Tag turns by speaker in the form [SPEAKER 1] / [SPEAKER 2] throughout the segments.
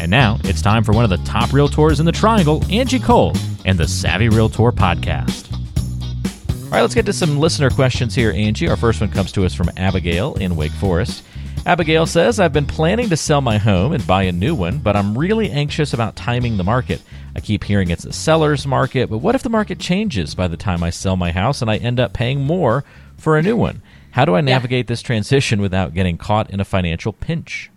[SPEAKER 1] And now it's time for one of the top realtors in the triangle, Angie Cole, and the Savvy Realtor podcast. All right, let's get to some listener questions here, Angie. Our first one comes to us from Abigail in Wake Forest. Abigail says, I've been planning to sell my home and buy a new one, but I'm really anxious about timing the market. I keep hearing it's a seller's market, but what if the market changes by the time I sell my house and I end up paying more for a new one? How do I navigate yeah. this transition without getting caught in a financial pinch?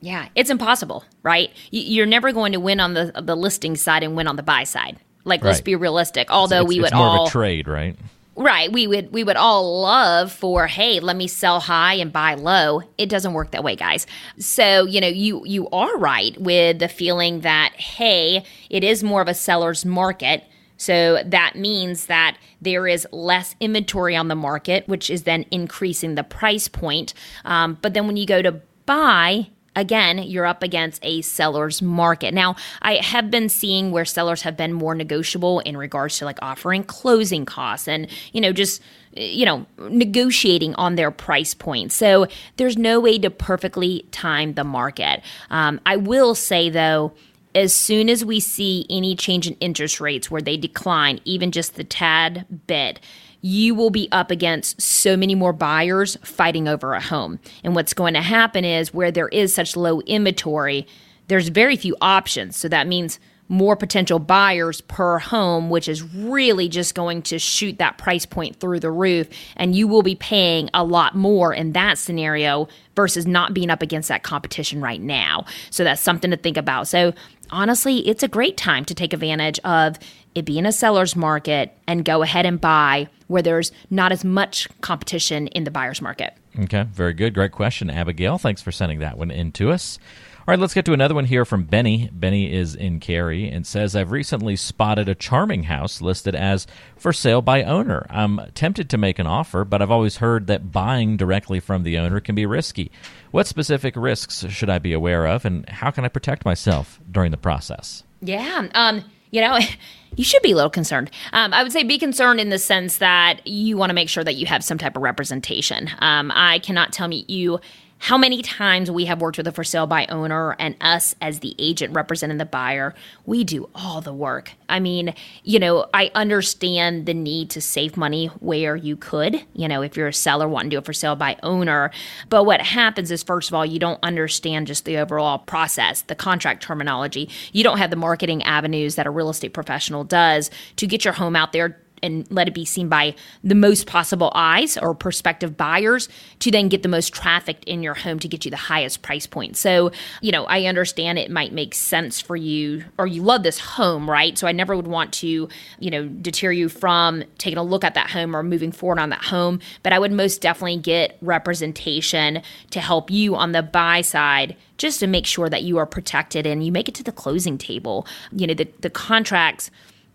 [SPEAKER 2] Yeah, it's impossible, right? You're never going to win on the the listing side and win on the buy side. Like, right. let's be realistic. Although
[SPEAKER 1] it's,
[SPEAKER 2] we
[SPEAKER 1] it's
[SPEAKER 2] would
[SPEAKER 1] more
[SPEAKER 2] all
[SPEAKER 1] of a trade, right?
[SPEAKER 2] Right. We would we would all love for, hey, let me sell high and buy low. It doesn't work that way, guys. So, you know, you you are right with the feeling that, hey, it is more of a seller's market. So that means that there is less inventory on the market, which is then increasing the price point. Um, but then when you go to buy, again, you're up against a seller's market. Now, I have been seeing where sellers have been more negotiable in regards to like offering closing costs and, you know, just you know, negotiating on their price point. So there's no way to perfectly time the market. Um, I will say though, as soon as we see any change in interest rates where they decline, even just the tad bit, you will be up against so many more buyers fighting over a home. And what's going to happen is where there is such low inventory, there's very few options. So that means more potential buyers per home, which is really just going to shoot that price point through the roof. And you will be paying a lot more in that scenario versus not being up against that competition right now. So that's something to think about. So honestly, it's a great time to take advantage of it be in a seller's market and go ahead and buy where there's not as much competition in the buyer's market.
[SPEAKER 1] Okay, very good. Great question, Abigail. Thanks for sending that one in to us. All right, let's get to another one here from Benny. Benny is in Cary and says, I've recently spotted a charming house listed as for sale by owner. I'm tempted to make an offer, but I've always heard that buying directly from the owner can be risky. What specific risks should I be aware of, and how can I protect myself during the process?
[SPEAKER 2] Yeah. Um, you know, you should be a little concerned. Um, I would say be concerned in the sense that you want to make sure that you have some type of representation. Um, I cannot tell me you how many times we have worked with a for sale by owner and us as the agent representing the buyer, we do all the work. I mean, you know, I understand the need to save money where you could, you know, if you're a seller wanting to do it for sale by owner. But what happens is, first of all, you don't understand just the overall process, the contract terminology. You don't have the marketing avenues that a real estate professional does to get your home out there and let it be seen by the most possible eyes or prospective buyers to then get the most traffic in your home to get you the highest price point. So, you know, I understand it might make sense for you or you love this home, right? So I never would want to, you know, deter you from taking a look at that home or moving forward on that home, but I would most definitely get representation to help you on the buy side just to make sure that you are protected and you make it to the closing table. You know, the the contracts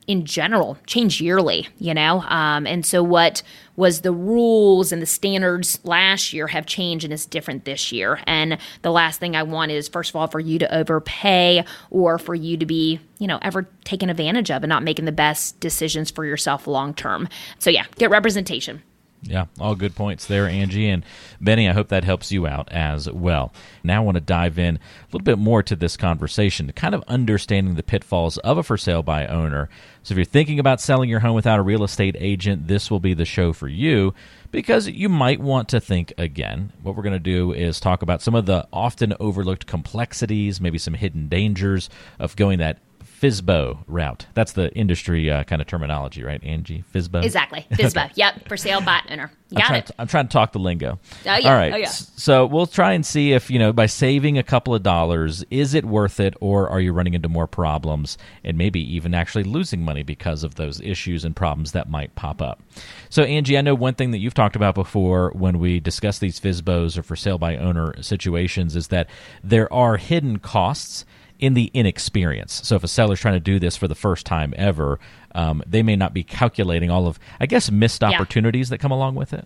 [SPEAKER 2] in general change yearly, you know? Um, and so what was the rules and the standards last year have changed and is different this year. And the last thing I want is, first of all, for you to overpay or for you to be, you know, ever taken advantage of and not making the best decisions for yourself long term. So, yeah, get representation.
[SPEAKER 1] Yeah, all good points there, Angie. And Benny, I hope that helps you out as well. Now I want to dive in a little bit more to this conversation, kind of understanding the pitfalls of a for sale by owner. So if you're thinking about selling your home without a real estate agent, this will be the show for you because you might want to think again. What we're going to do is talk about some of the often overlooked complexities, maybe some hidden dangers of going that FSBO route. That's the industry uh, kind of terminology, right, Angie? FSBO?
[SPEAKER 2] Exactly. FSBO. okay. Yep. For sale by owner. Got
[SPEAKER 1] I'm
[SPEAKER 2] it.
[SPEAKER 1] To, I'm trying to talk the lingo.
[SPEAKER 2] Oh, yeah.
[SPEAKER 1] All right.
[SPEAKER 2] Oh, yeah.
[SPEAKER 1] So we'll try and see if, you know, by saving a couple of dollars, is it worth it or are you running into more problems and maybe even actually losing money because of those issues and problems that might pop up? So, Angie, I know one thing that you've talked about before when we discuss these FSBOs or for sale by owner situations is that there are hidden costs in the inexperience. So if a seller's trying to do this for the first time ever, um, they may not be calculating all of, I guess, missed
[SPEAKER 2] Yeah.
[SPEAKER 1] opportunities that come along with it.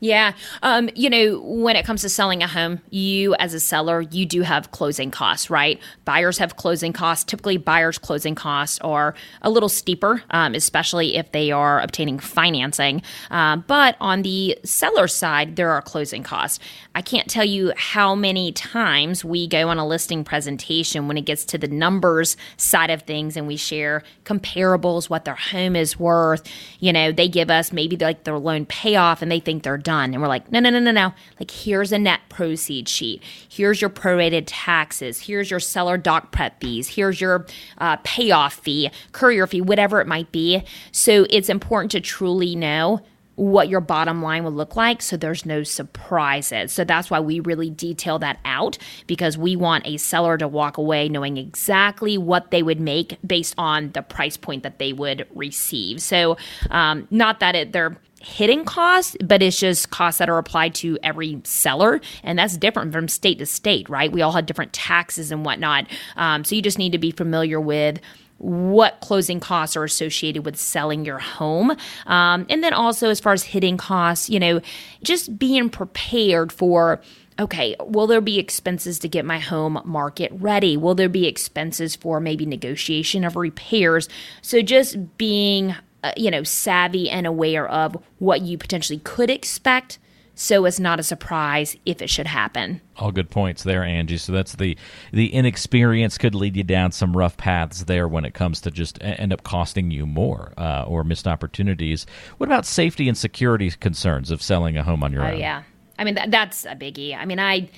[SPEAKER 2] Yeah. Um, you know, when it comes to selling a home, you as a seller, you do have closing costs, right? Buyers have closing costs. Typically, buyers' closing costs are a little steeper, um, especially if they are obtaining financing. Uh, but on the seller side, there are closing costs. I can't tell you how many times we go on a listing presentation when it gets to the numbers side of things and we share comparables, what their home is worth. You know, they give us maybe like their loan payoff and they think they're done. And we're like, no, no, no, no, no. Like, here's a net proceed sheet. Here's your prorated taxes. Here's your seller doc prep fees. Here's your uh, payoff fee, courier fee, whatever it might be. So it's important to truly know what your bottom line would look like so there's no surprises. So that's why we really detail that out because we want a seller to walk away knowing exactly what they would make based on the price point that they would receive. So, um, not that it, they're hitting costs, but it's just costs that are applied to every seller. And that's different from state to state, right? We all have different taxes and whatnot. Um, so you just need to be familiar with what closing costs are associated with selling your home. Um, and then also, as far as hitting costs, you know, just being prepared for okay, will there be expenses to get my home market ready? Will there be expenses for maybe negotiation of repairs? So just being, uh, you know, savvy and aware of what you potentially could expect so it's not a surprise if it should happen.
[SPEAKER 1] All good points there, Angie. So that's the the inexperience could lead you down some rough paths there when it comes to just end up costing you more uh, or missed opportunities. What about safety and security concerns of selling a home on your
[SPEAKER 2] Oh
[SPEAKER 1] own?
[SPEAKER 2] yeah, I mean that, that's a biggie. I mean I,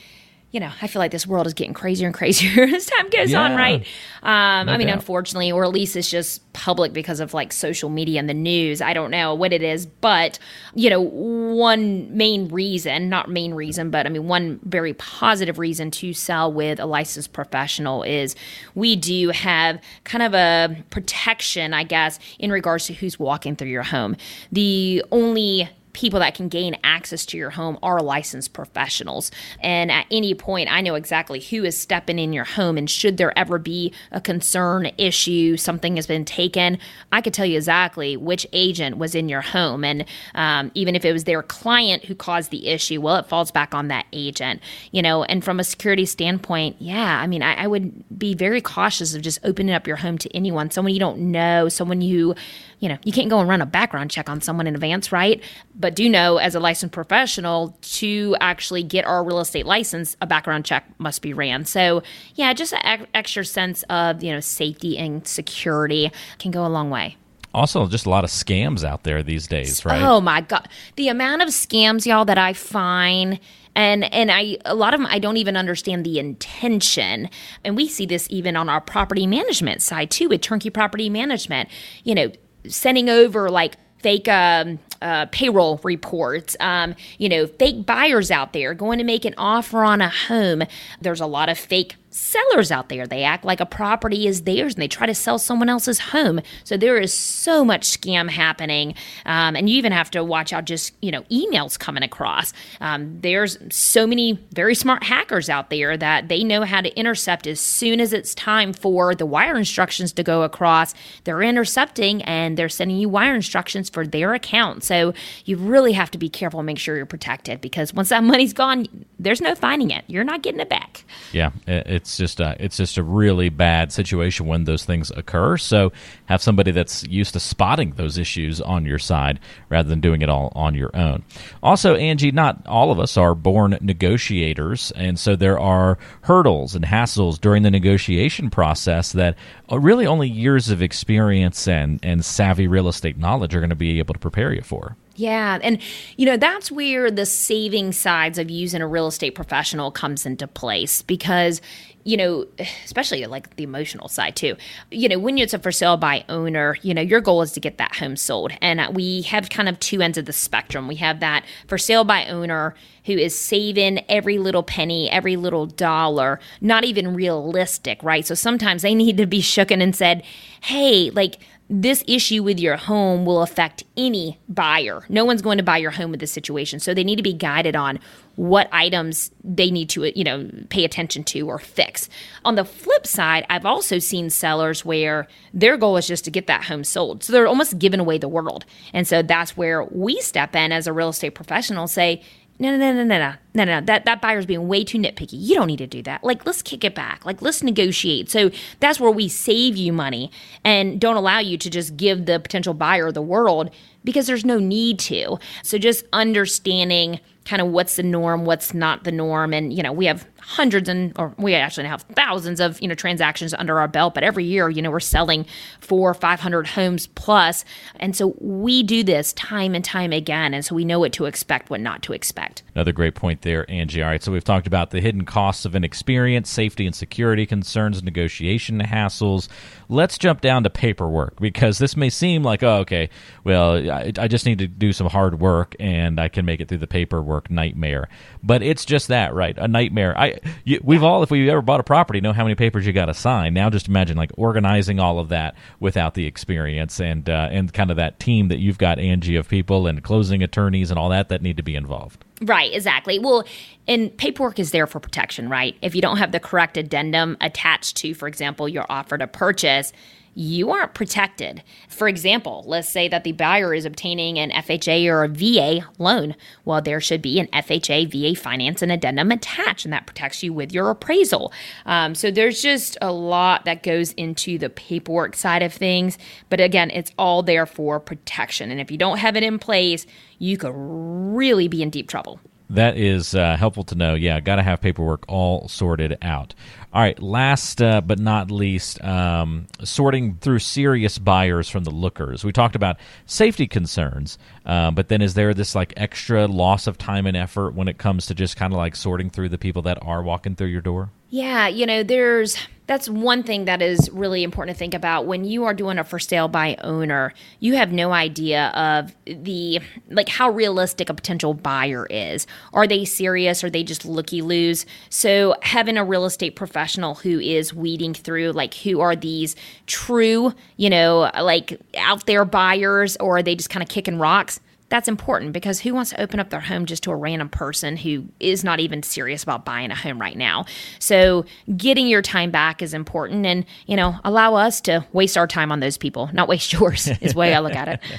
[SPEAKER 2] you know, I feel like this world is getting crazier and crazier as time goes on, right? Um,
[SPEAKER 1] No
[SPEAKER 2] I mean,
[SPEAKER 1] doubt.
[SPEAKER 2] unfortunately, or at least it's just public because of like social media and the news. I don't know what it is, but you know, one main reason, not main reason, but I mean, one very positive reason to sell with a licensed professional is we do have kind of a protection, I guess, in regards to who's walking through your home. The only people that can gain access to your home are licensed professionals. And at any point, I know exactly who is stepping in your home. And should there ever be a concern, issue, something has been taken, I could tell you exactly which agent was in your home. And um, even if it was their client who caused the issue, well, it falls back on that agent, you know. And from a security standpoint, yeah, I mean, I, I would be very cautious of just opening up your home to anyone, someone you don't know, someone you, you know, you can't go and run a background check on someone in advance, right? But do know as a licensed professional to actually get our real estate license, a background check must be ran. So, yeah, just an extra sense of, you know, safety and security can go a long way.
[SPEAKER 1] Also, just a lot of scams out there these days, right?
[SPEAKER 2] Oh my god, the amount of scams, y'all, that I find, and and I a lot of them I don't even understand the intention, and we see this even on our property management side too with turnkey property management. You know, sending over like fake um, uh, payroll reports, um, you know, fake buyers out there going to make an offer on a home. There's a lot of fake sellers out there. They act like a property is theirs and they try to sell someone else's home. So there is so much scam happening. Um, and you even have to watch out just, you know, emails coming across. Um, there's so many very smart hackers out there that they know how to intercept as soon as it's time for the wire instructions to go across. They're intercepting and they're sending you wire instructions for their account. So you really have to be careful and make sure you're protected because once that money's gone, there's no finding it. You're not getting it back.
[SPEAKER 1] Yeah, i- it's just a, it's just a really bad situation when those things occur. So have somebody that's used to spotting those issues on your side rather than doing it all on your own. Also, Angie, not all of us are born negotiators, and so there are hurdles and hassles during the negotiation process that uh, really only years of experience and and savvy real estate knowledge are going to be able to prepare you for.
[SPEAKER 2] Yeah, and you know that's where the saving sides of using a real estate professional comes into place because you know, especially like the emotional side too. You know, when it's a for sale by owner, you know, your goal is to get that home sold. And we have kind of two ends of the spectrum. We have that for sale by owner who is saving every little penny, every little dollar, not even realistic, right? So sometimes they need to be shooken and said, hey, like, this issue with your home will affect any buyer. No one's going to buy your home with this situation. So they need to be guided on what items they need to, you know, pay attention to or fix. On the flip side, I've also seen sellers where their goal is just to get that home sold. So they're almost giving away the world. And so that's where we step in as a real estate professional, say, no, no, no, no, no, no, no, no. That that buyer's being way too nitpicky. You don't need to do that. Like, let's kick it back. Like, let's negotiate. So that's where we save you money and don't allow you to just give the potential buyer the world because there's no need to. So just understanding kind of what's the norm, what's not the norm. And, you know, we have hundreds and, or we actually have thousands of, you know, transactions under our belt, but every year, you know, we're selling four, 500 homes plus. And so we do this time and time again. And so we know what to expect, what not to expect.
[SPEAKER 1] Another great point there, Angie. All right. So we've talked about the hidden costs of inexperience, safety and security concerns, negotiation hassles. Let's jump down to paperwork because this may seem like, oh, okay, well, I, I just need to do some hard work and I can make it through the paperwork nightmare. But it's just that, right? A nightmare. I you, we've all, if we ever bought a property, know how many papers you got to sign. Now, just imagine like organizing all of that without the experience and uh, and kind of that team that you've got, Angie, of people and closing attorneys and all that that need to be involved.
[SPEAKER 2] Right, exactly. Well, and paperwork is there for protection, right? If you don't have the correct addendum attached to, for example, your offer to purchase, you aren't protected. For example, let's say that the buyer is obtaining an FHA or a VA loan. Well, there should be an FHA VA finance and addendum attached, and that protects you with your appraisal. Um, so there's just a lot that goes into the paperwork side of things. But again, it's all there for protection. And if you don't have it in place, you could really be in deep trouble.
[SPEAKER 1] That is uh, helpful to know. Yeah, got to have paperwork all sorted out. All right, last uh, but not least, um, sorting through serious buyers from the lookers. We talked about safety concerns, uh, but then is there this like extra loss of time and effort when it comes to just kind of like sorting through the people that are walking through your door?
[SPEAKER 2] Yeah, you know, there's that's one thing that is really important to think about when you are doing a for sale by owner. You have no idea of the like how realistic a potential buyer is. Are they serious? Are they just looky loos? So having a real estate professional who is weeding through like who are these true, you know, like out there buyers, or are they just kind of kicking rocks? That's important because who wants to open up their home just to a random person who is not even serious about buying a home right now? So, getting your time back is important and, you know, allow us to waste our time on those people, not waste yours, is the way I look at it.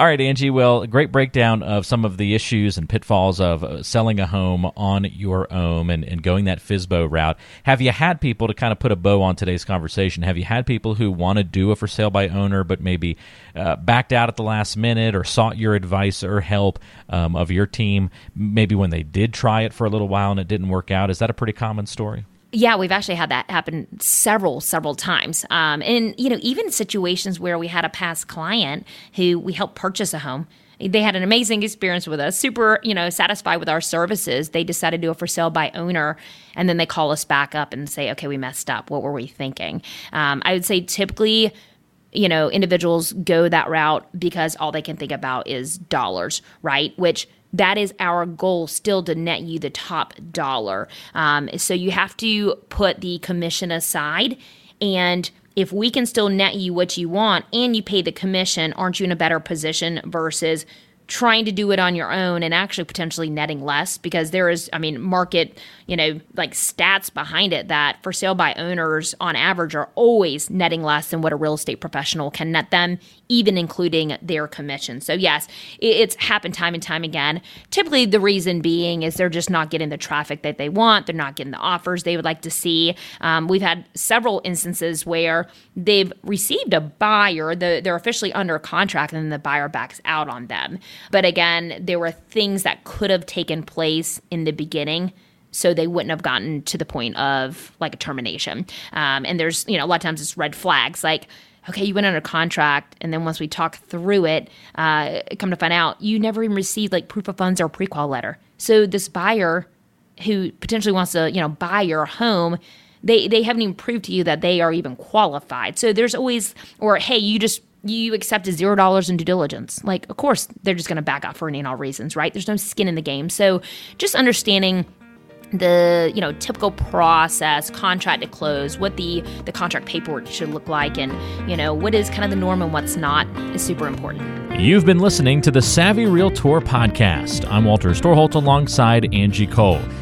[SPEAKER 1] All right, Angie. Well, great breakdown of some of the issues and pitfalls of uh, selling a home on your own and, and going that FSBO route. Have you had people to kind of put a bow on today's conversation? Have you had people who want to do a for sale by owner but maybe uh, backed out at the last minute or sought your advice or help um, of your team maybe when they did try it for a little while and it didn't work out? Is that a pretty common story?
[SPEAKER 2] Yeah, we've actually had that happen several, several times. Um, and, you know, even situations where we had a past client who we helped purchase a home. They had an amazing experience with us, super, you know, satisfied with our services. They decided to do a for sale by owner, and then they call us back up and say, okay, we messed up. What were we thinking? Um, I would say typically, you know, individuals go that route because all they can think about is dollars, right? Which that is our goal still to net you the top dollar. Um, so you have to put the commission aside and if we can still net you what you want and you pay the commission, aren't you in a better position versus trying to do it on your own and actually potentially netting less because there is, I mean, market, you know, like stats behind it that for sale by owners on average are always netting less than what a real estate professional can net them, even including their commission. So, yes, it's happened time and time again. Typically, the reason being is they're just not getting the traffic that they want, they're not getting the offers they would like to see. Um, we've had several instances where they've received a buyer, the, they're officially under contract, and then the buyer backs out on them. But again, there were things that could have taken place in the beginning so they wouldn't have gotten to the point of like a termination. Um, and there's, you know, a lot of times it's red flags like, okay, you went under contract, and then once we talk through it, uh, come to find out you never even received like proof of funds or pre-qual letter. So this buyer who potentially wants to, you know, buy your home, they they haven't even proved to you that they are even qualified. So there's always, or hey, you just you accepted zero dollars in due diligence. Like, of course, they're just going to back out for any and all reasons, right? There's no skin in the game. So just understanding the you know typical process contract to close what the the contract paperwork should look like and you know what is kind of the norm and what's not is super important
[SPEAKER 1] you've been listening to the savvy realtor podcast i'm walter storholt alongside angie cole